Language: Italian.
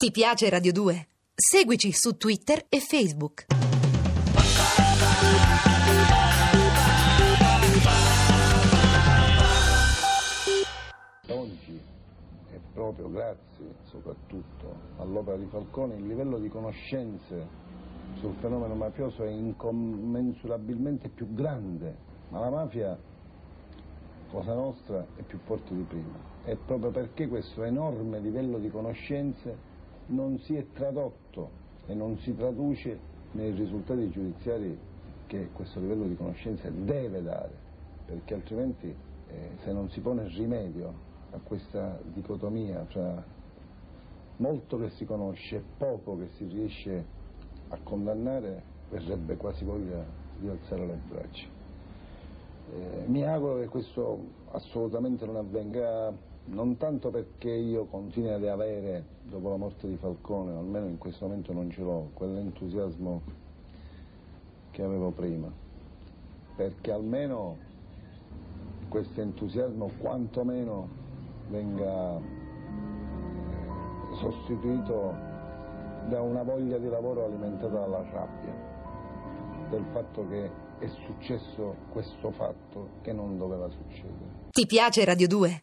Ti piace Radio 2? Seguici su Twitter e Facebook. Oggi è proprio grazie soprattutto all'opera di Falcone il livello di conoscenze sul fenomeno mafioso è incommensurabilmente più grande, ma la mafia, Cosa Nostra, è più forte di prima. E proprio perché questo enorme livello di conoscenze non si è tradotto e non si traduce nei risultati giudiziari che questo livello di conoscenze deve dare, perché altrimenti eh, se non si pone rimedio a questa dicotomia fra molto che si conosce e poco che si riesce a condannare, verrebbe quasi voglia di alzare le braccia. Eh, mi auguro che questo assolutamente non avvenga, non tanto perché io continui ad avere, dopo la morte di Falcone, almeno in questo momento non ce l'ho, quell'entusiasmo che avevo prima, perché almeno questo entusiasmo quantomeno venga eh, sostituito da una voglia di lavoro alimentata dalla rabbia, del fatto che è successo questo fatto che non doveva succedere. Ti piace Radio 2?